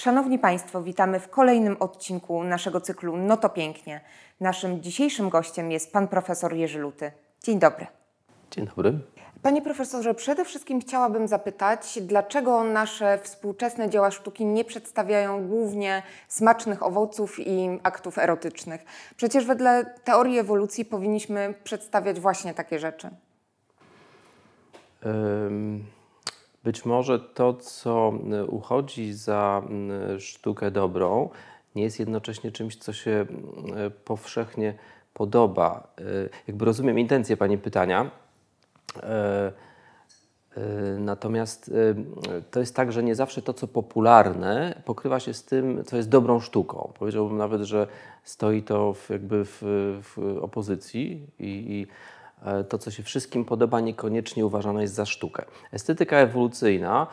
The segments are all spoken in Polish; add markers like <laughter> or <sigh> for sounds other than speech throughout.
Szanowni Państwo, witamy w kolejnym odcinku naszego cyklu No to pięknie. Naszym dzisiejszym gościem jest pan profesor Jerzy Luty. Dzień dobry. Dzień dobry. Panie profesorze, przede wszystkim chciałabym zapytać, dlaczego nasze współczesne dzieła sztuki nie przedstawiają głównie smacznych owoców i aktów erotycznych? Przecież wedle teorii ewolucji powinniśmy przedstawiać właśnie takie rzeczy. Być może to, co uchodzi za sztukę dobrą, nie jest jednocześnie czymś, co się powszechnie podoba. Jakby rozumiem intencję Pani pytania. Natomiast to jest tak, że nie zawsze to, co popularne, pokrywa się z tym, co jest dobrą sztuką. Powiedziałbym nawet, że stoi to w, jakby w, w opozycji i, i to, co się wszystkim podoba, niekoniecznie uważane jest za sztukę. Estetyka ewolucyjna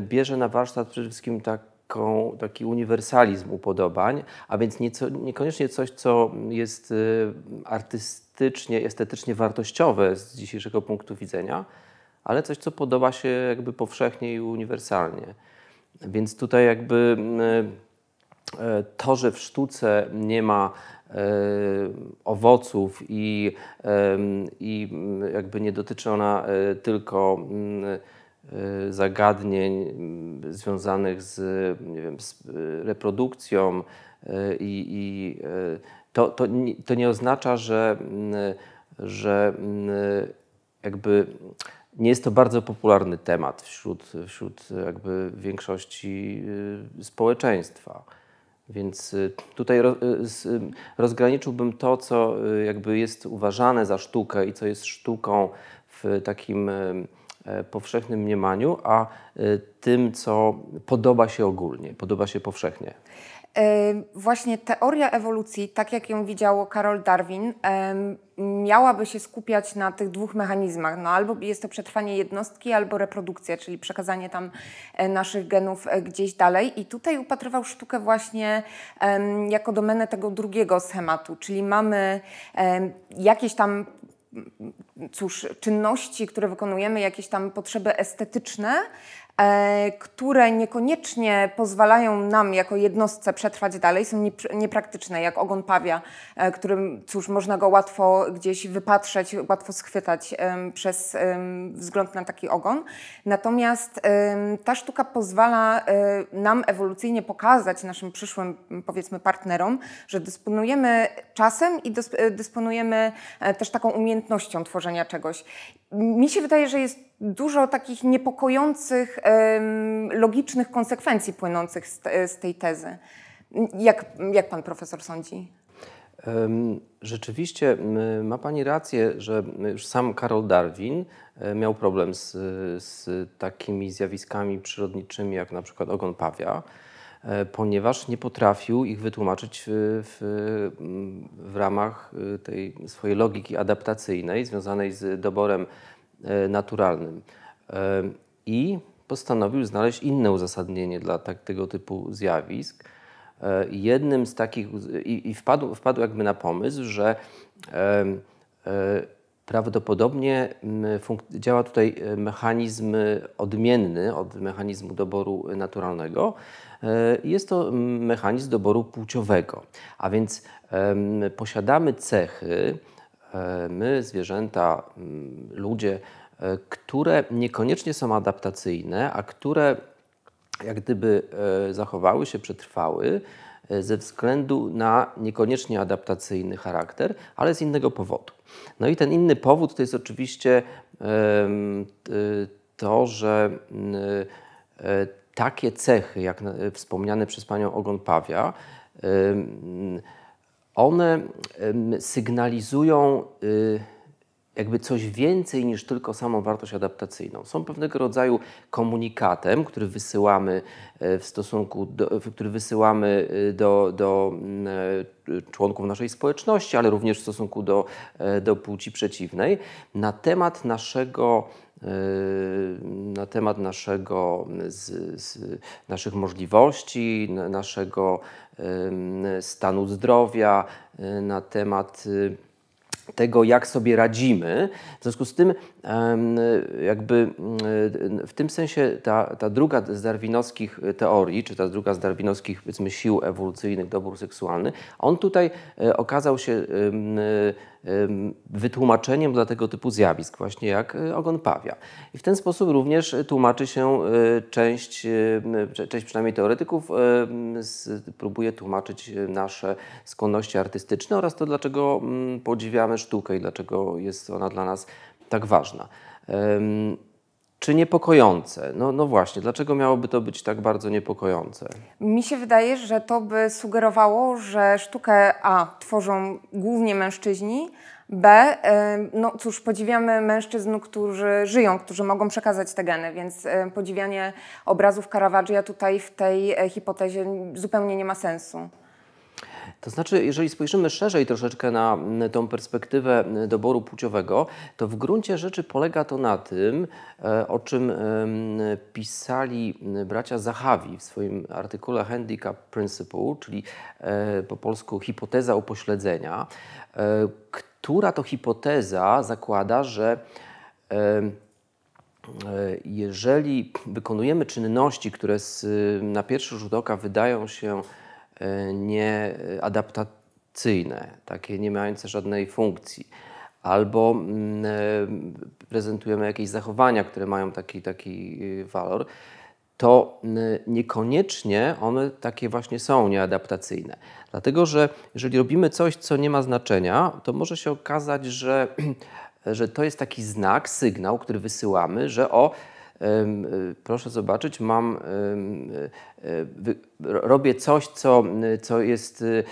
bierze na warsztat przede wszystkim taką, taki uniwersalizm upodobań, a więc nieco, niekoniecznie coś, co jest y, artystycznie, estetycznie wartościowe z dzisiejszego punktu widzenia, ale coś, co podoba się jakby powszechnie i uniwersalnie. Więc tutaj jakby y, to, że w sztuce nie ma E, owoców i, i jakby nie dotyczy ona e, tylko mm, e, zagadnień związanych z, wiem, z reprodukcją i, i to, to, to nie oznacza, że, mm, że mm, jakby nie jest to bardzo popularny temat wśród, wśród jakby większości społeczeństwa. Więc y, tutaj y, y, rozgraniczyłbym to, co jakby jest uważane za sztukę i co jest sztuką w takim e, powszechnym mniemaniu, a tym, co podoba się ogólnie, podoba się powszechnie. Właśnie teoria ewolucji, tak jak ją widział Karol Darwin, miałaby się skupiać na tych dwóch mechanizmach. No, albo jest to przetrwanie jednostki, albo reprodukcja, czyli przekazanie tam e, naszych genów e, gdzieś dalej. I tutaj upatrywał sztukę właśnie jako domenę tego drugiego schematu, czyli mamy jakieś tam cóż, czynności, które wykonujemy, jakieś tam potrzeby estetyczne, które niekoniecznie pozwalają nam jako jednostce przetrwać dalej, są niepraktyczne, jak ogon pawia, e, którym, cóż, można go łatwo gdzieś wypatrzeć, łatwo schwytać przez wzgląd na taki ogon. Natomiast ta sztuka pozwala e, nam ewolucyjnie pokazać naszym przyszłym, powiedzmy, partnerom, że dysponujemy czasem i dysponujemy też taką umiejętnością tworzenia czegoś. Mi się wydaje, że jest dużo takich niepokojących, logicznych konsekwencji płynących z, z tej tezy. Jak, jak pan profesor sądzi? Rzeczywiście ma Pani rację, że już sam Karol Darwin e, miał problem z, z takimi zjawiskami przyrodniczymi, jak na przykład ogon pawia, e, ponieważ nie potrafił ich wytłumaczyć w, w, ramach e, tej swojej logiki adaptacyjnej związanej z doborem naturalnym. E, I postanowił znaleźć inne uzasadnienie dla tak, tego typu zjawisk. E, jednym z takich, i, i wpadł, wpadł jakby na pomysł, że prawdopodobnie działa tutaj mechanizm odmienny od mechanizmu doboru naturalnego. Jest to mechanizm doboru płciowego, a więc posiadamy cechy, E, my, zwierzęta, ludzie, e, które niekoniecznie są adaptacyjne, a które jak gdyby e, zachowały się, przetrwały ze względu na niekoniecznie adaptacyjny charakter, ale z innego powodu. No i ten inny powód to jest oczywiście to, że takie cechy, jak wspomniane przez panią ogon pawia, one sygnalizują y, jakby coś więcej niż tylko samą wartość adaptacyjną. Są pewnego rodzaju komunikatem, który wysyłamy e, w stosunku, do, który wysyłamy y, do, do mm, e, członków naszej społeczności, ale również w stosunku do, e, do płci przeciwnej, na temat naszego na temat naszego, z, z naszych możliwości, naszego stanu zdrowia, na temat tego, jak sobie radzimy. W związku z tym, jakby w tym sensie ta, ta druga z darwinowskich teorii, czy ta druga z darwinowskich powiedzmy, sił ewolucyjnych, dobór seksualny, on tutaj e, okazał się wytłumaczeniem dla tego typu zjawisk, właśnie jak e, ogon pawia. I w ten sposób również tłumaczy się e, część, część przynajmniej teoretyków, próbuje tłumaczyć nasze skłonności artystyczne oraz to, dlaczego podziwiamy sztukę i dlaczego jest ona dla nas tak ważna. Czy niepokojące? No, no właśnie, dlaczego miałoby to być tak bardzo niepokojące? Mi się wydaje, że to by sugerowało, że sztukę A tworzą głównie mężczyźni, B, no cóż, podziwiamy mężczyzn, którzy żyją, którzy mogą przekazać te geny, więc podziwianie obrazów Caravaggia tutaj w tej e, hipotezie zupełnie nie ma sensu. To znaczy, jeżeli spojrzymy szerzej troszeczkę na tą perspektywę doboru płciowego, to w gruncie rzeczy polega to na tym, e, o czym pisali bracia Zahawi w swoim artykule Handicap Principle, czyli e, po polsku hipoteza upośledzenia, e, która to hipoteza zakłada, że jeżeli wykonujemy czynności, które na pierwszy rzut oka wydają się nieadaptacyjne, takie nie mające żadnej funkcji, albo mm, e, prezentujemy jakieś zachowania, które mają taki, taki y, walor, to niekoniecznie one takie właśnie są nieadaptacyjne. Dlatego, że jeżeli robimy coś, co nie ma znaczenia, to może się okazać, że, <clears throat> że to jest taki znak, sygnał, który wysyłamy, że o, y, proszę zobaczyć, mam robię coś, co, co jest y,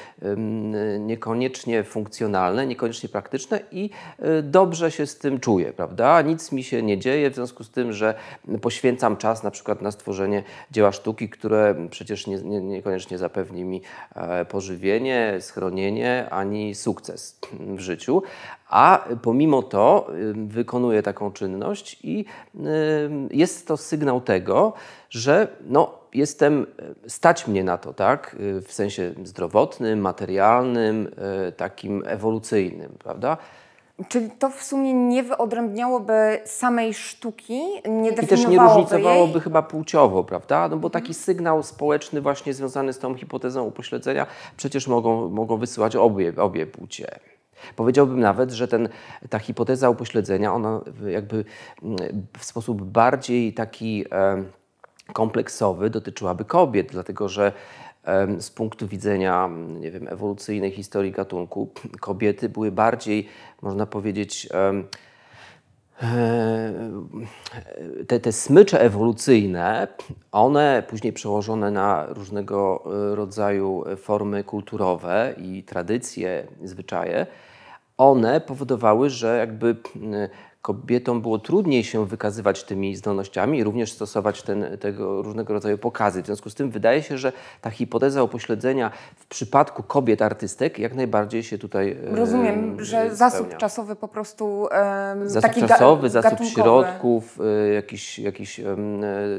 niekoniecznie funkcjonalne, niekoniecznie praktyczne i y, dobrze się z tym czuję, prawda? Nic mi się nie dzieje w związku z tym, że poświęcam czas na przykład na stworzenie dzieła sztuki, które przecież nie, nie, niekoniecznie zapewni mi e, pożywienie, schronienie ani sukces w życiu, a pomimo to wykonuję taką czynność i jest to sygnał tego, że no, jestem, stać mnie na to, tak, w sensie zdrowotnym, materialnym, e, takim ewolucyjnym, prawda? Czyli to w sumie nie wyodrębniałoby samej sztuki, nie I też nie różnicowałoby jej? chyba płciowo, prawda? No bo taki sygnał społeczny właśnie związany z tą hipotezą upośledzenia przecież mogą, mogą wysyłać obie, obie płcie. Powiedziałbym nawet, że ten, ta hipoteza upośledzenia, ona jakby mm, w sposób bardziej taki... E, kompleksowy dotyczyłaby kobiet, dlatego że z punktu widzenia nie wiem, ewolucyjnej historii gatunku, kobiety były bardziej, można powiedzieć, e, te, te smycze ewolucyjne, one później przełożone na różnego e, rodzaju formy kulturowe i tradycje, zwyczaje, one powodowały, że jakby kobietom było trudniej się wykazywać tymi zdolnościami i również stosować ten, tego różnego rodzaju pokazy. W związku z tym wydaje się, że ta hipoteza upośledzenia w przypadku kobiet artystek jak najbardziej się tutaj Rozumiem, e, że spełnia. zasób czasowy po prostu e, Zasób taki czasowy, zasób środków, e, jakichś jakich, e,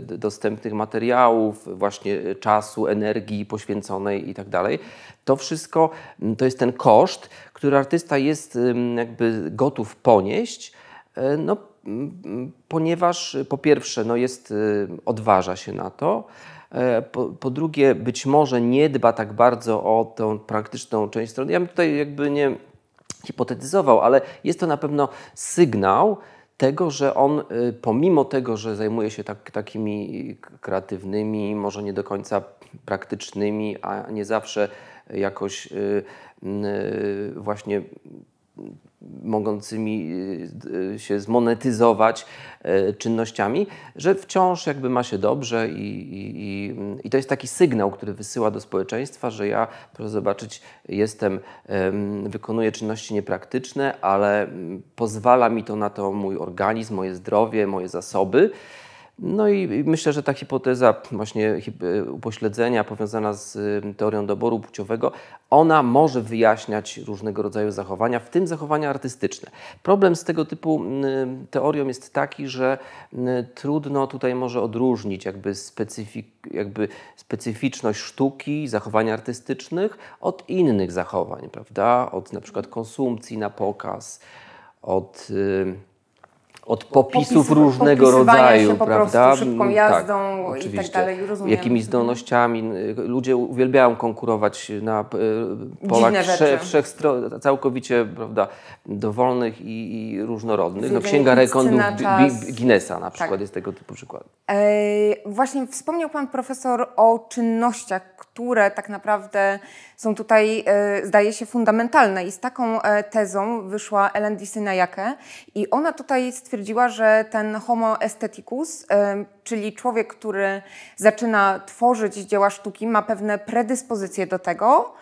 dostępnych materiałów, właśnie czasu, energii poświęconej i tak dalej. To wszystko to jest ten koszt, który artysta jest jakby gotów ponieść, E, no, ponieważ po pierwsze no jest, y, odważa się na to, e, po, po, drugie być może nie dba tak bardzo o tą praktyczną część strony. Ja bym tutaj jakby nie hipotetyzował, ale jest to na pewno sygnał tego, że on pomimo tego, że zajmuje się tak, takimi kreatywnymi, może nie do końca praktycznymi, a nie zawsze jakoś właśnie mogącymi y, się zmonetyzować y, czynnościami, że wciąż jakby ma się dobrze i, i, i, to jest taki sygnał, który wysyła do społeczeństwa, że ja, proszę zobaczyć, jestem, wykonuję czynności niepraktyczne, ale pozwala mi to na to mój organizm, moje zdrowie, moje zasoby. No i myślę, że ta hipoteza właśnie upośledzenia powiązana z teorią doboru płciowego, ona może wyjaśniać różnego rodzaju zachowania, w tym zachowania artystyczne. Problem z tego typu teorią jest taki, że trudno tutaj może odróżnić jakby, specyfik, jakby specyficzność sztuki, zachowań artystycznych od innych zachowań, prawda? Od na przykład konsumpcji na pokaz, od od popisów Popis, różnego rodzaju, się po prawda? szybką mm, jazdą tak, i tak dalej, rozumiem. Jakimiś zdolnościami. Ludzie uwielbiają konkurować na e, polach wszech całkowicie prawda, dowolnych i, i różnorodnych. No, Księga Rekordów Guinnessa na przykład tak. jest tego typu przykład. E, właśnie wspomniał Pan Profesor o czynnościach, które tak naprawdę są tutaj, e, zdaje się, fundamentalne. I z taką e, tezą wyszła Ellen Disneyake i ona tutaj stwierdziła, że ten homo aestheticus, e, czyli człowiek, który zaczyna tworzyć dzieła sztuki, ma pewne predyspozycje do tego,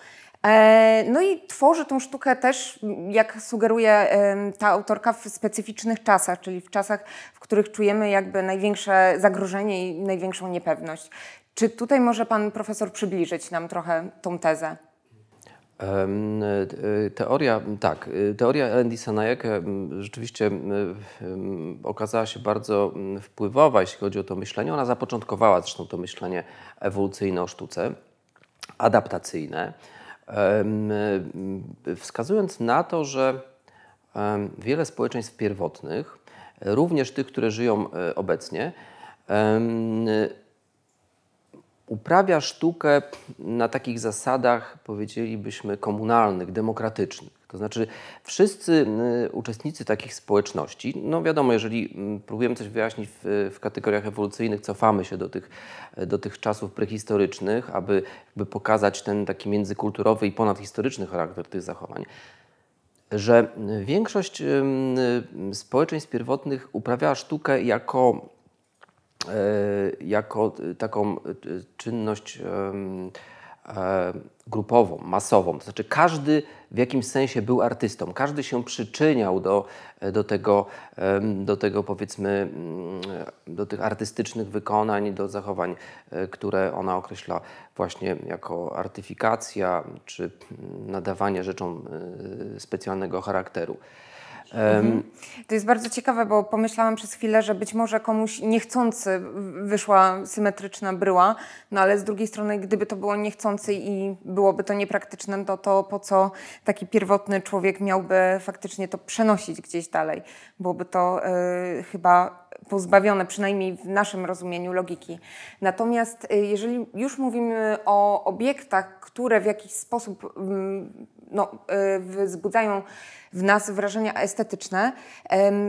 no i tworzy tą sztukę też, jak sugeruje ta autorka, w specyficznych czasach, czyli w czasach, w których czujemy jakby największe zagrożenie i największą niepewność. Czy tutaj może pan profesor przybliżyć nam trochę tą tezę? Teoria, tak, teoria Andy Sanayeke rzeczywiście okazała się bardzo wpływowa, jeśli chodzi o to myślenie. Ona zapoczątkowała zresztą to myślenie ewolucyjne o sztuce, adaptacyjne, wskazując na to, że wiele społeczeństw pierwotnych, również tych, które żyją e, obecnie, uprawia sztukę na takich zasadach, powiedzielibyśmy, komunalnych, demokratycznych. To znaczy, wszyscy y, uczestnicy takich społeczności, no wiadomo, jeżeli mm, próbujemy coś wyjaśnić w, w, kategoriach ewolucyjnych, cofamy się do tych, do tych czasów prehistorycznych, aby, pokazać ten taki międzykulturowy i ponadhistoryczny charakter tych zachowań że większość y, społeczeństw pierwotnych uprawiała sztukę jako jako taką e, czynność e, grupową, masową. To znaczy każdy w jakimś sensie był artystą, każdy się przyczyniał do, do, tego, do tego powiedzmy, mm, do tych artystycznych wykonań, do zachowań, które ona określa właśnie jako artyfikacja czy nadawanie rzeczom specjalnego charakteru. Mhm. To jest bardzo ciekawe, bo pomyślałam przez chwilę, że być może komuś niechcący wyszła symetryczna bryła, no ale z drugiej strony, gdyby to było niechcący i byłoby to niepraktyczne, to, to po co taki pierwotny człowiek miałby faktycznie to przenosić gdzieś dalej? Byłoby to y, chyba pozbawione, przynajmniej w naszym rozumieniu, logiki. Natomiast y, jeżeli już mówimy o obiektach, które w jakiś sposób mm, no, y, wzbudzają w nas wrażenia estetyczne.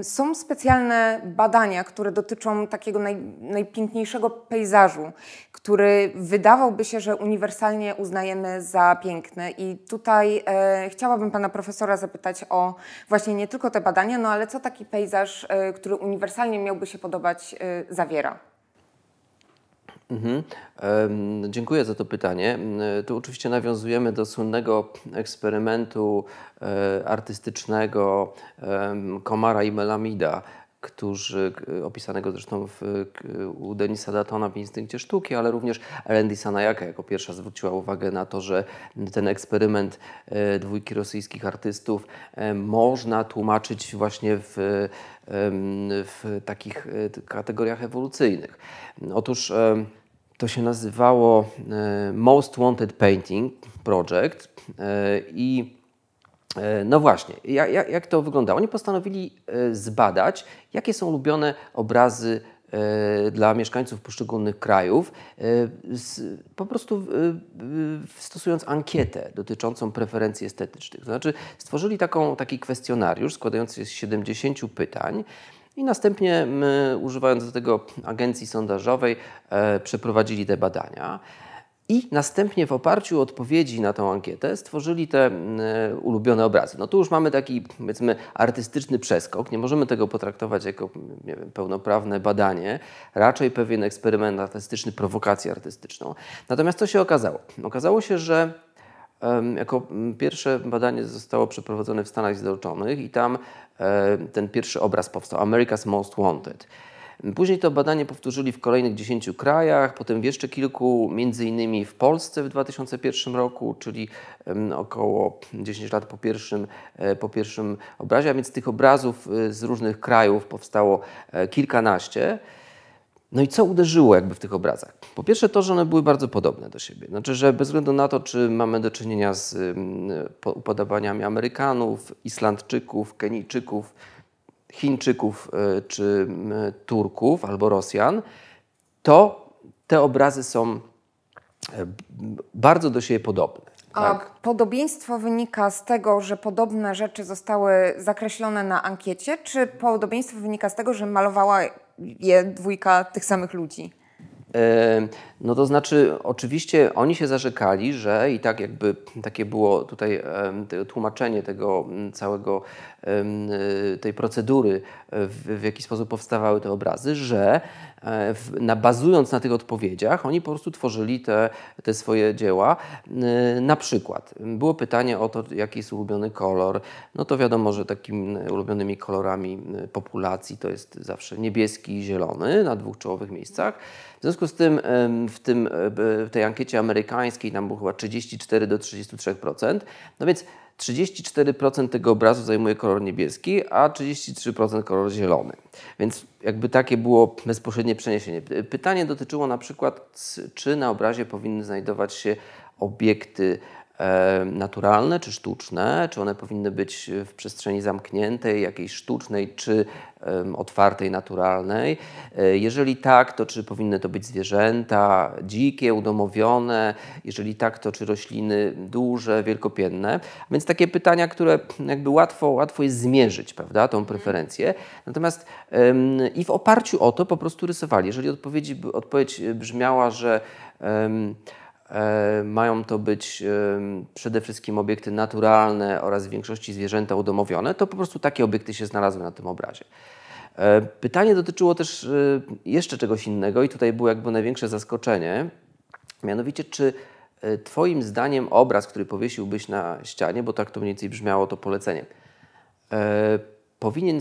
Są specjalne badania, które dotyczą takiego naj, najpiękniejszego pejzażu, który wydawałby się, że uniwersalnie uznajemy za piękny. I tutaj e, chciałabym pana profesora zapytać o właśnie nie tylko te badania, no ale co taki pejzaż, e, który uniwersalnie miałby się podobać, e, zawiera? Mhm. Dziękuję za to pytanie. Tu oczywiście nawiązujemy do słynnego eksperymentu e, artystycznego Komara i Melamida, którzy, opisanego zresztą w, u Denisa Datona w Instynkcie Sztuki, ale również Ellen Sanayaka jako pierwsza zwróciła uwagę na to, że ten eksperyment e, dwójki rosyjskich artystów e, można tłumaczyć właśnie w, w takich kategoriach ewolucyjnych. Otóż to się nazywało e, Most Wanted Painting Project e, i e, no właśnie, jak, jak to wyglądało? Oni postanowili zbadać, jakie są ulubione obrazy dla mieszkańców poszczególnych krajów, po prostu stosując ankietę dotyczącą preferencji estetycznych. To znaczy stworzyli taką, taki kwestionariusz składający się z 70 pytań, i następnie my, używając do tego agencji sondażowej, e, przeprowadzili te badania. I następnie w oparciu o odpowiedzi na tę ankietę stworzyli te e, ulubione obrazy. No tu już mamy taki, powiedzmy, artystyczny przeskok. Nie możemy tego potraktować jako nie wiem, pełnoprawne badanie, raczej pewien eksperyment artystyczny, prowokację artystyczną. Natomiast co się okazało? Okazało się, że jako pierwsze badanie zostało przeprowadzone w Stanach Zjednoczonych i tam e, ten pierwszy obraz powstał, America's Most Wanted. Później to badanie powtórzyli w kolejnych 10 krajach, potem w jeszcze kilku, między innymi w Polsce w 2001 roku, czyli około 10 lat po pierwszym, e, po pierwszym obrazie, a więc tych obrazów e, z różnych krajów powstało e, kilkanaście. No i co uderzyło jakby w tych obrazach? Po pierwsze to, że one były bardzo podobne do siebie. Znaczy, że bez względu na to, czy mamy do czynienia z upodobaniami Amerykanów, Islandczyków, Kenijczyków, Chińczyków e, czy Turków albo Rosjan, to te obrazy są e, bardzo do siebie podobne. A tak? podobieństwo wynika z tego, że podobne rzeczy zostały zakreślone na ankiecie, czy podobieństwo wynika z tego, że malowała je dwójka tych samych ludzi? No to znaczy, oczywiście oni się zarzekali, że i tak jakby takie było tutaj tłumaczenie tego całego, tej procedury, w, w jaki sposób powstawały te obrazy, że na, bazując na tych odpowiedziach, oni po prostu tworzyli te, te swoje dzieła. Na przykład było pytanie o to, jaki jest ulubiony kolor. No to wiadomo, że takimi ulubionymi kolorami populacji to jest zawsze niebieski i zielony na dwóch czołowych miejscach. W związku z tym w, tym, e, w tej ankiecie amerykańskiej tam było chyba 34 do 33%. No więc 34% tego obrazu zajmuje kolor niebieski, a 33% kolor zielony. Więc jakby takie było bezpośrednie przeniesienie. Pytanie dotyczyło na przykład, czy na obrazie powinny znajdować się obiekty naturalne czy sztuczne, czy one powinny być w przestrzeni zamkniętej, jakiejś sztucznej czy otwartej, naturalnej. E, jeżeli tak, to czy powinny to być zwierzęta dzikie, udomowione? Jeżeli tak, to czy rośliny duże, wielkopienne? Więc takie pytania, które jakby łatwo, łatwo jest zmierzyć, prawda, tą preferencję. Natomiast i w oparciu o to po prostu rysowali. Jeżeli odpowiedź, brzmiała, że E, mają to być przede wszystkim obiekty naturalne oraz w większości zwierzęta udomowione, to po prostu takie obiekty się znalazły na tym obrazie. E, pytanie dotyczyło też e, jeszcze czegoś innego i tutaj było jakby największe zaskoczenie, mianowicie czy Twoim zdaniem obraz, który powiesiłbyś na ścianie, bo tak to mniej więcej brzmiało to polecenie, powinien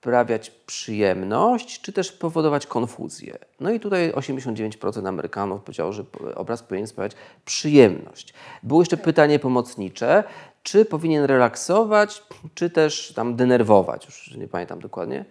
sprawiać przyjemność, czy też powodować konfuzję. No i tutaj 89% Amerykanów powiedziało, że obraz powinien sprawiać przyjemność. Było jeszcze pytanie pomocnicze, czy powinien relaksować, czy też tam denerwować, już nie pamiętam dokładnie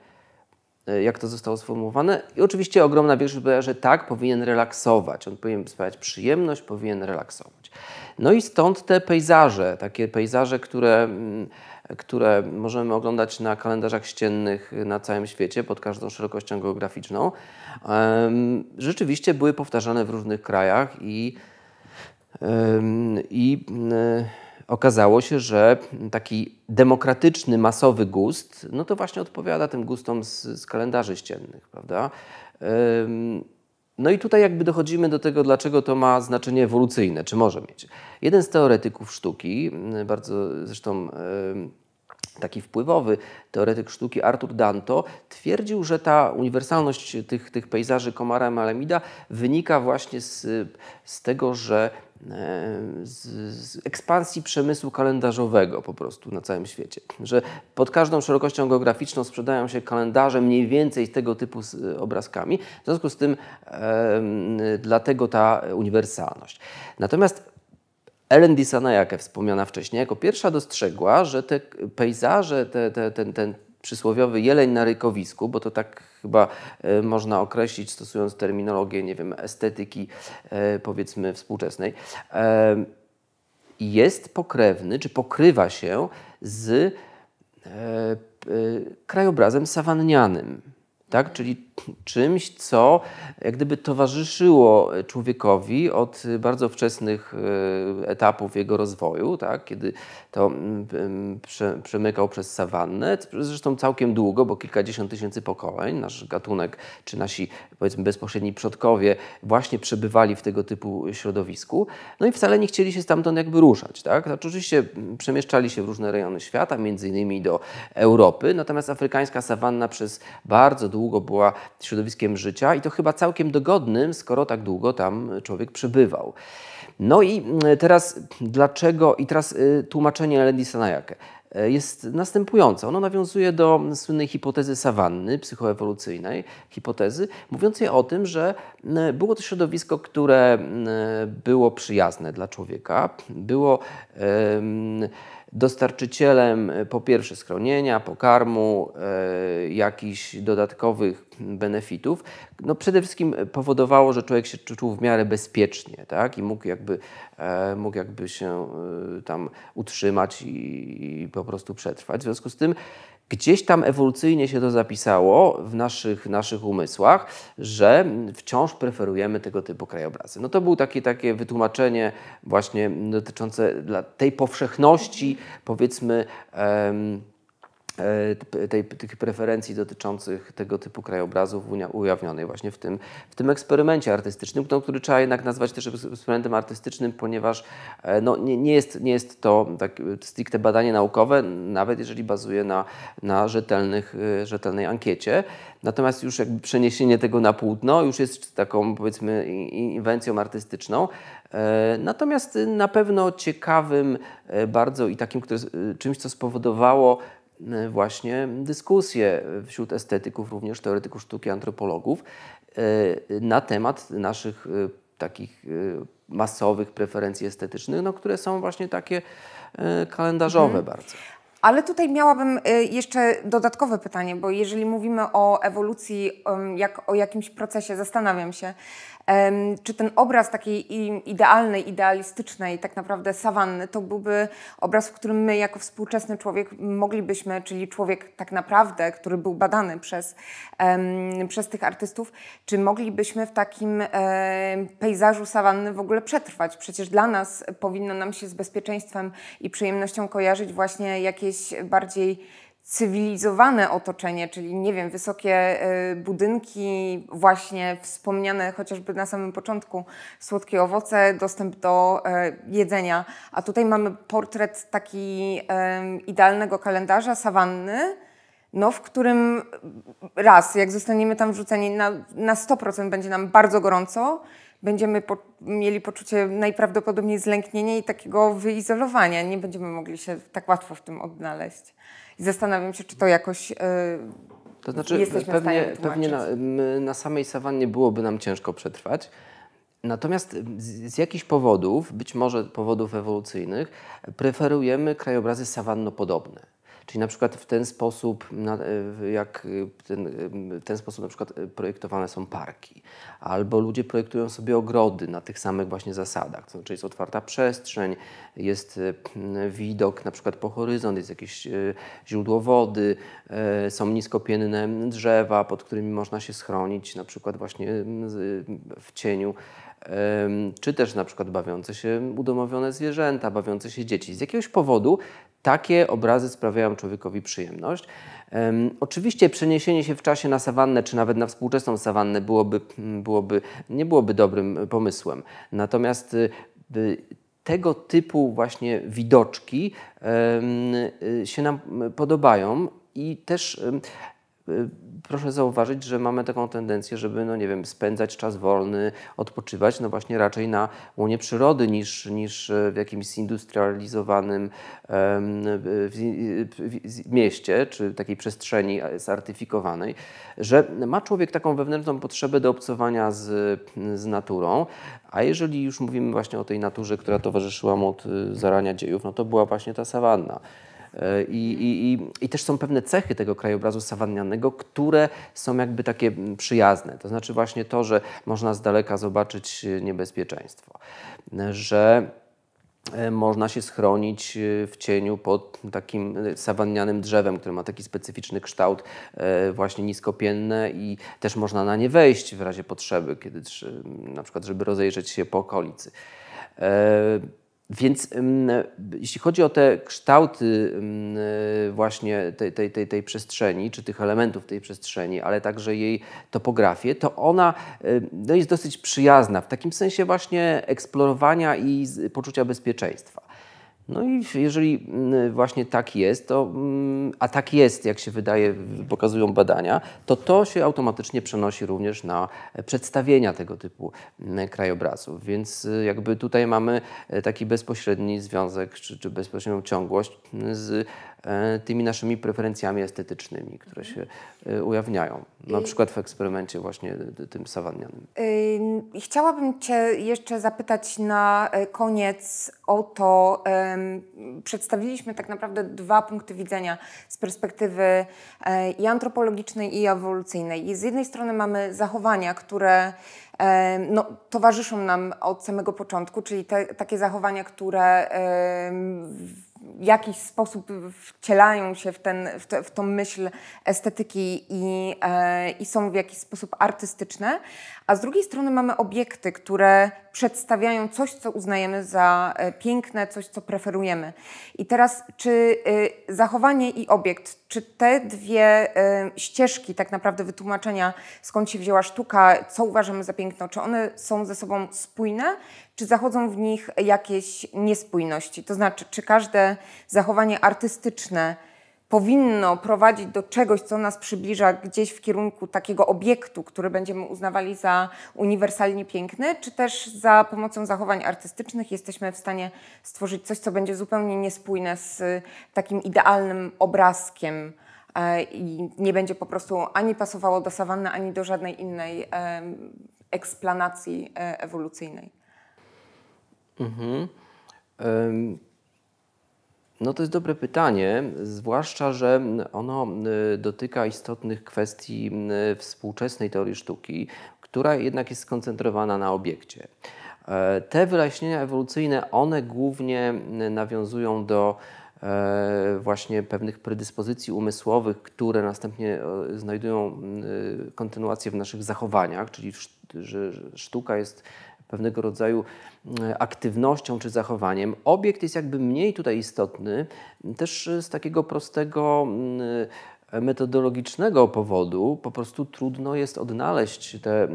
e, jak to zostało sformułowane. I oczywiście ogromna większość powiedziała, że tak, powinien relaksować. On powinien sprawiać przyjemność, powinien relaksować. No i stąd te pejzaże, takie pejzaże, które mm, które możemy oglądać na kalendarzach ściennych na całym świecie pod każdą szerokością geograficzną, rzeczywiście były powtarzane w różnych krajach i, i e, okazało się, że taki demokratyczny, masowy gust, no to właśnie odpowiada tym gustom z, z kalendarzy ściennych, prawda? No i tutaj jakby dochodzimy do tego, dlaczego to ma znaczenie ewolucyjne, czy może mieć. Jeden z teoretyków sztuki, bardzo zresztą taki wpływowy teoretyk sztuki Artur Danto twierdził, że ta uniwersalność tych, tych pejzaży Komara Malemida wynika właśnie z, z tego, że z, z, ekspansji przemysłu kalendarzowego po prostu na całym świecie. Że pod każdą szerokością geograficzną sprzedają się kalendarze mniej więcej tego typu z obrazkami. W związku z tym e, dlatego ta uniwersalność. Natomiast Ellen Dissanayake, wspomniana wcześniej, jako pierwsza dostrzegła, że te pejzaże, te, te, ten, ten przysłowiowy jeleń na rykowisku, bo to tak chyba e, można określić stosując terminologię, nie wiem, estetyki e, powiedzmy współczesnej, e, jest pokrewny, czy pokrywa się z krajobrazem sawannianym tak? czyli czymś, co jak gdyby towarzyszyło człowiekowi od bardzo wczesnych e, etapów jego rozwoju, tak? kiedy to mm, mm, przemykał przez sawannę, zresztą całkiem długo, bo kilkadziesiąt tysięcy pokoleń, nasz gatunek, czy nasi powiedzmy bezpośredni przodkowie właśnie przebywali w tego typu środowisku, no i wcale nie chcieli się stamtąd jakby ruszać. Tak? Znaczy, oczywiście mm, przemieszczali się w różne rejony świata, między innymi do Europy, natomiast afrykańska sawanna przez bardzo długo była środowiskiem życia i to chyba całkiem dogodnym, skoro tak długo tam człowiek przebywał. No i teraz dlaczego, i teraz tłumaczenie Lady Sanayake jest następujące. Ono nawiązuje do słynnej hipotezy sawanny, psychoewolucyjnej hipotezy, mówiącej o tym, że było to środowisko, które było przyjazne dla człowieka, było dostarczycielem po pierwsze schronienia, pokarmu, jakichś dodatkowych benefitów, no przede wszystkim powodowało, że człowiek się czuł w miarę bezpiecznie tak? i mógł jakby, e, mógł jakby się tam utrzymać i, i po prostu przetrwać. W związku z tym gdzieś tam ewolucyjnie się to zapisało w naszych, naszych umysłach, że wciąż preferujemy tego typu krajobrazy. No to było takie, takie wytłumaczenie właśnie dotyczące tej powszechności, powiedzmy, E, tej, tych preferencji dotyczących tego typu krajobrazów ujawnionej właśnie w tym, w tym eksperymencie artystycznym, no, który trzeba jednak nazwać też eksperymentem artystycznym, ponieważ e, no, nie, nie, jest, nie jest to tak stricte badanie naukowe, nawet jeżeli bazuje na, na rzetelnych, e, rzetelnej ankiecie. Natomiast już jakby przeniesienie tego na płótno już jest taką powiedzmy inwencją artystyczną. Natomiast na pewno ciekawym bardzo i takim który, czymś, co spowodowało E, właśnie dyskusje wśród estetyków, również teoretyków sztuki, antropologów e, na temat naszych e, takich masowych preferencji estetycznych, no, które są właśnie takie kalendarzowe mhm. bardzo. Ale tutaj miałabym jeszcze dodatkowe pytanie, bo jeżeli mówimy o ewolucji jak o jakimś procesie, zastanawiam się, czy ten obraz takiej idealnej, idealistycznej tak naprawdę sawanny to byłby obraz, w którym my jako współczesny człowiek moglibyśmy, czyli człowiek tak naprawdę, który był badany przez, przez tych artystów, czy moglibyśmy w takim pejzażu sawanny w ogóle przetrwać? Przecież dla nas powinno nam się z bezpieczeństwem i przyjemnością kojarzyć właśnie jakieś bardziej cywilizowane otoczenie, czyli nie wiem, wysokie y, budynki, właśnie wspomniane chociażby na samym początku, słodkie owoce, dostęp do y, jedzenia. A tutaj mamy portret taki idealnego kalendarza, sawanny, no, w którym raz, jak zostaniemy tam wrzuceni, na, na 100% będzie nam bardzo gorąco, będziemy po, mieli poczucie najprawdopodobniej zlęknienia i takiego wyizolowania. Nie będziemy mogli się tak łatwo w tym odnaleźć. I zastanawiam się, czy to jakoś. Yy, to znaczy, pewnie, pewnie na, na, samej sawannie byłoby nam ciężko przetrwać. Natomiast z, z jakichś powodów, być może powodów ewolucyjnych, preferujemy krajobrazy sawannopodobne. Czyli na przykład w ten sposób, e, jak ten, w ten sposób na przykład e, projektowane są parki, albo ludzie projektują sobie ogrody na tych samych właśnie zasadach, to znaczy jest otwarta przestrzeń, jest e, widok na przykład po horyzont, jest jakieś źródło wody, są niskopienne drzewa, pod którymi można się schronić, na przykład właśnie w cieniu czy też na przykład bawiące się udomowione zwierzęta, bawiące się dzieci. Z jakiegoś powodu takie obrazy sprawiają człowiekowi przyjemność. Oczywiście przeniesienie się w czasie na sawannę, czy nawet na współczesną sawannę byłoby, byłoby, nie byłoby dobrym pomysłem. Natomiast y, tego typu właśnie widoczki um, się nam podobają i też Y, proszę zauważyć, że mamy taką tendencję, żeby, no nie wiem, spędzać czas wolny, odpoczywać, no właśnie raczej na łonie przyrody niż, niż w jakimś zindustrializowanym mieście, czy takiej przestrzeni zartyfikowanej, że ma człowiek taką wewnętrzną potrzebę do obcowania z, z naturą, a jeżeli już mówimy właśnie o tej naturze, która towarzyszyła mu od y, zarania dziejów, no to była właśnie ta sawanna. E, I, i, I, też są pewne cechy tego krajobrazu sawannianego, które są jakby takie przyjazne. To znaczy właśnie to, że można z daleka zobaczyć niebezpieczeństwo, że e, można się schronić e, w cieniu pod takim sawannianym drzewem, które ma taki specyficzny kształt, właśnie niskopienne i też można na nie wejść w razie potrzeby, kiedy na przykład, żeby rozejrzeć się po okolicy. Więc jeśli chodzi o te kształty właśnie tej, tej, tej, tej przestrzeni, czy tych elementów tej przestrzeni, ale także jej topografię, to ona no, jest dosyć przyjazna w takim sensie właśnie eksplorowania i poczucia bezpieczeństwa. No i jeżeli mm, właśnie tak jest, to, mm, a tak jest, jak się wydaje, pokazują badania, to to się automatycznie przenosi również na przedstawienia tego typu mm, krajobrazów. Więc y, jakby tutaj mamy e, taki bezpośredni związek, czy, czy bezpośrednią ciągłość z tymi naszymi preferencjami estetycznymi, które się e, ujawniają. Na przykład w eksperymencie właśnie tym sawannianym. Chciałabym Cię jeszcze zapytać na e, koniec o to. Przedstawiliśmy tak naprawdę dwa punkty widzenia z perspektywy i antropologicznej, i ewolucyjnej. I z jednej strony mamy zachowania, które no, towarzyszą nam od samego początku, czyli te, takie zachowania, które jakiś sposób wcielają się w, ten, w, te, w tą myśl estetyki i, e, i są w jakiś sposób artystyczne, a z drugiej strony mamy obiekty, które przedstawiają coś, co uznajemy za e, piękne, coś, co preferujemy. I teraz, czy e, zachowanie i obiekt, czy te dwie e, ścieżki tak naprawdę wytłumaczenia, skąd się wzięła sztuka, co uważamy za piękno, czy one są ze sobą spójne, czy zachodzą w nich jakieś niespójności? To znaczy, czy każde zachowanie artystyczne powinno prowadzić do czegoś, co nas przybliża gdzieś w kierunku takiego obiektu, który będziemy uznawali za uniwersalnie piękny, czy też za pomocą zachowań artystycznych jesteśmy w stanie stworzyć coś, co będzie zupełnie niespójne z takim idealnym obrazkiem e, i nie będzie po prostu ani pasowało do sawanny, ani do żadnej innej eksplanacji e, ewolucyjnej. Mhm. No to jest dobre pytanie, zwłaszcza, że ono y, dotyka istotnych kwestii y, współczesnej teorii sztuki, która jednak jest skoncentrowana na obiekcie. E, te wyjaśnienia ewolucyjne, one głównie y, nawiązują do e, właśnie pewnych predyspozycji umysłowych, które następnie znajdują kontynuację w naszych zachowaniach, czyli że sztuka jest pewnego rodzaju e, aktywnością czy zachowaniem. Obiekt jest jakby mniej tutaj istotny, też z takiego prostego e, metodologicznego powodu po prostu trudno jest odnaleźć te e,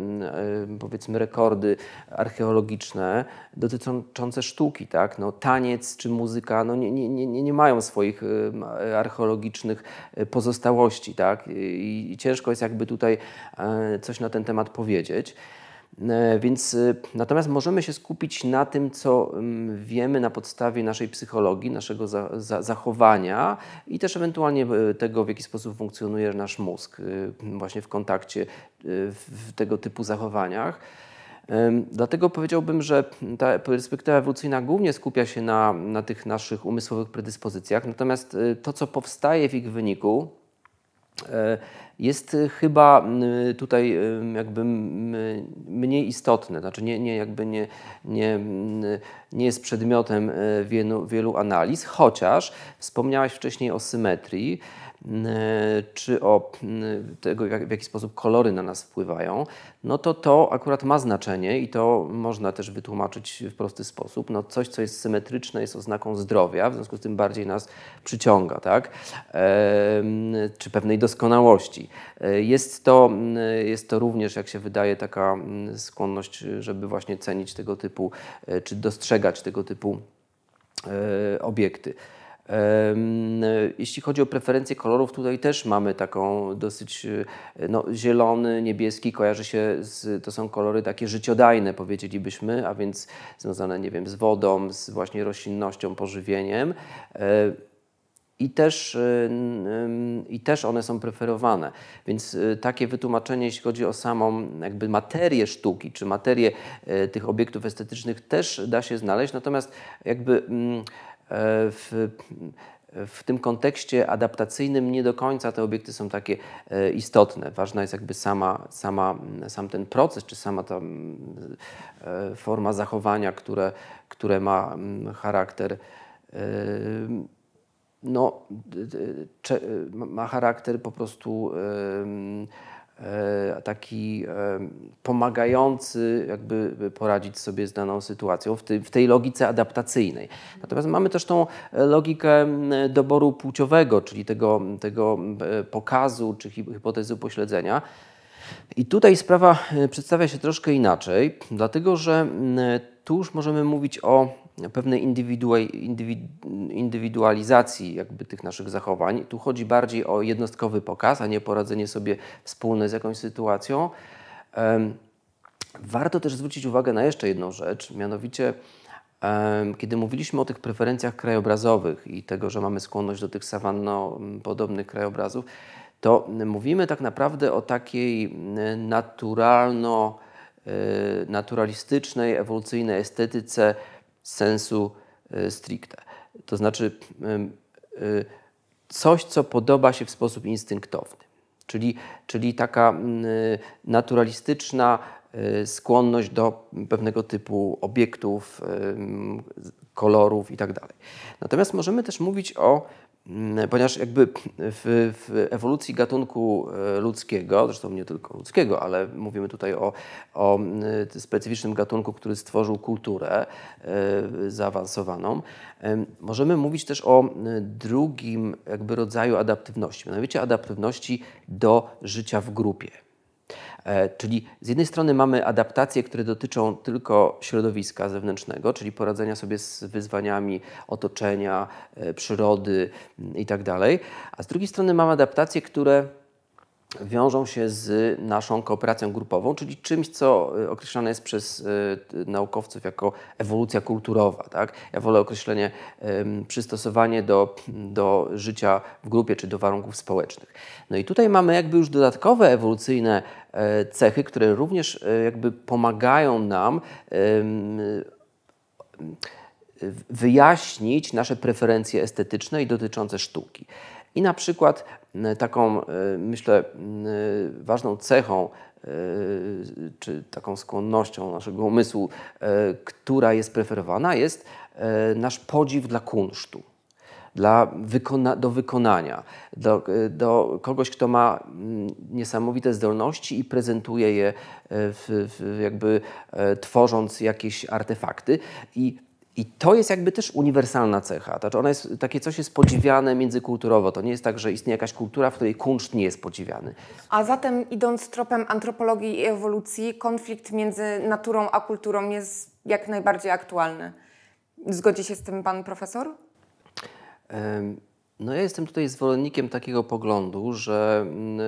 powiedzmy rekordy archeologiczne dotyczące sztuki. Tak? No, taniec czy muzyka no, nie, nie, nie, nie mają swoich archeologicznych pozostałości tak? I, i ciężko jest jakby tutaj coś na ten temat powiedzieć. E, więc e, natomiast możemy się skupić na tym, co mm, wiemy na podstawie naszej psychologii, naszego za, za, zachowania i też ewentualnie e, tego, w jaki sposób funkcjonuje nasz mózg właśnie w kontakcie w tego typu zachowaniach. Dlatego powiedziałbym, że ta perspektywa ewolucyjna głównie skupia się na, na tych naszych umysłowych predyspozycjach, natomiast to, co powstaje w ich wyniku, jest y, chyba y, tutaj y, jakby mniej istotne, znaczy nie, nie, jakby nie, nie, nie jest przedmiotem wielu, wielu analiz, chociaż wspomniałaś wcześniej o symetrii. E, czy o tego, w jaki sposób kolory na nas wpływają, no to to akurat ma znaczenie i to można też wytłumaczyć w prosty sposób. No coś, co jest symetryczne, jest oznaką zdrowia, w związku z tym bardziej nas przyciąga, tak? E, czy pewnej doskonałości. Jest to, jest to również, jak się wydaje, taka skłonność, żeby właśnie cenić tego typu, czy dostrzegać tego typu obiekty. Jeśli chodzi o preferencje kolorów, tutaj też mamy taką dosyć e, no, zielony, niebieski, kojarzy się z, to są kolory takie życiodajne, powiedzielibyśmy, a więc związane, nie wiem, z wodą, z właśnie roślinnością, pożywieniem. E, I też, e, I też one są preferowane. Więc takie wytłumaczenie, jeśli chodzi o samą jakby materię sztuki, czy materię tych obiektów estetycznych, też da się znaleźć. Natomiast jakby mm, w, w tym kontekście adaptacyjnym nie do końca te obiekty są takie e, istotne. Ważna jest jakby sama, sama, sam ten proces, czy sama ta e, forma zachowania, które, które ma charakter no, ma charakter po prostu E, taki e, pomagający jakby poradzić sobie z daną sytuacją w tej, logice adaptacyjnej. Natomiast mamy też tą logikę doboru płciowego, czyli tego, tego pokazu czy hipotezy upośledzenia. I tutaj sprawa e, przedstawia się troszkę inaczej, dlatego że tu już możemy mówić o pewnej indywidualizacji jakby tych naszych zachowań. Tu chodzi bardziej o jednostkowy pokaz, a nie poradzenie sobie wspólne z jakąś sytuacją. Warto też zwrócić uwagę na jeszcze jedną rzecz, mianowicie kiedy mówiliśmy o tych preferencjach krajobrazowych i tego, że mamy skłonność do tych sawanno-podobnych krajobrazów, to mówimy tak naprawdę o takiej naturalno, e, naturalistycznej, ewolucyjnej estetyce sensu e, stricte. To znaczy e, coś, co podoba się w sposób instynktowny. Czyli, czyli taka naturalistyczna skłonność do pewnego typu obiektów, kolorów itd. Tak Natomiast możemy też mówić o ponieważ jakby w, w, ewolucji gatunku e, ludzkiego, zresztą nie tylko ludzkiego, ale mówimy tutaj o, o mm, specyficznym gatunku, który stworzył kulturę e, zaawansowaną, możemy mówić też o drugim jakby rodzaju adaptywności, mianowicie adaptywności do życia w grupie. E, czyli z jednej strony mamy adaptacje, które dotyczą tylko środowiska zewnętrznego, czyli poradzenia sobie z wyzwaniami otoczenia, e, przyrody mm, itd., tak a z drugiej strony mamy adaptacje, które wiążą się z naszą kooperacją grupową, czyli czymś, co y, określane jest przez naukowców jako ewolucja kulturowa. Tak? Ja wolę określenie przystosowanie do, do życia w grupie czy do warunków społecznych. No i tutaj mamy jakby już dodatkowe ewolucyjne e, cechy, które również e, jakby pomagają nam wyjaśnić nasze preferencje estetyczne i dotyczące sztuki. I na przykład taką, e, myślę, e, ważną cechą e, czy taką skłonnością naszego umysłu, która jest preferowana, jest nasz podziw dla kunsztu. Dla wykona do wykonania, do, do kogoś, kto ma niesamowite zdolności i prezentuje je w, w jakby tworząc jakieś artefakty. I i to jest jakby też uniwersalna cecha. Znaczy ona jest, takie coś jest podziwiane międzykulturowo. To nie jest tak, że istnieje jakaś kultura, w której kunszt nie jest podziwiany. A zatem idąc tropem antropologii i ewolucji, konflikt między naturą a kulturą jest jak najbardziej aktualny. Zgodzi się z tym pan profesor? No ja jestem tutaj zwolennikiem takiego poglądu, że mm,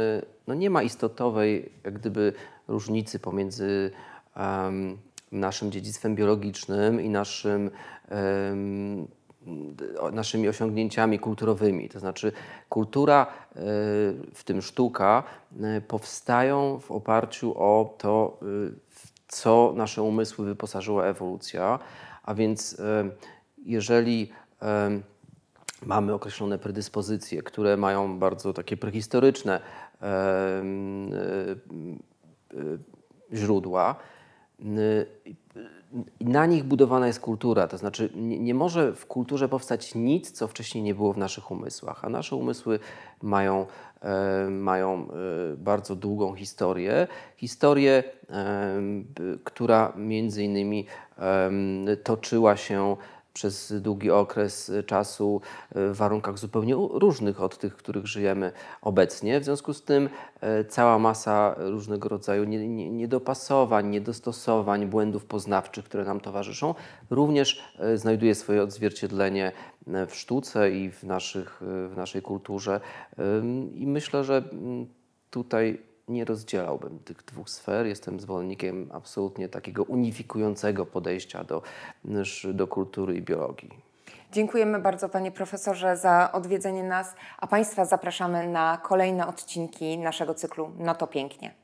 no nie ma istotowej jak gdyby różnicy pomiędzy um, naszym dziedzictwem biologicznym i naszym, naszymi osiągnięciami kulturowymi. To znaczy, kultura, e, w tym sztuka, e, powstają w oparciu o to, e, w co nasze umysły wyposażyła ewolucja. A więc, jeżeli mamy określone predyspozycje, które mają bardzo takie prehistoryczne źródła, na nich budowana jest kultura. To znaczy, nie, nie, może w kulturze powstać nic, co wcześniej nie było w naszych umysłach, a nasze umysły mają, e, mają e, bardzo długą historię. Historię, e, która między innymi toczyła się przez długi okres czasu e, w warunkach zupełnie różnych od tych, w których żyjemy obecnie. W związku z tym e, cała masa różnego rodzaju niedopasowań, niedostosowań, błędów poznawczych, które nam towarzyszą, również znajduje swoje odzwierciedlenie w sztuce i w, naszych, w naszej kulturze. I myślę, że tutaj nie rozdzielałbym tych dwóch sfer. Jestem zwolennikiem absolutnie takiego unifikującego podejścia do, do kultury i biologii. Dziękujemy bardzo Panie Profesorze za odwiedzenie nas, a Państwa zapraszamy na kolejne odcinki naszego cyklu No to pięknie.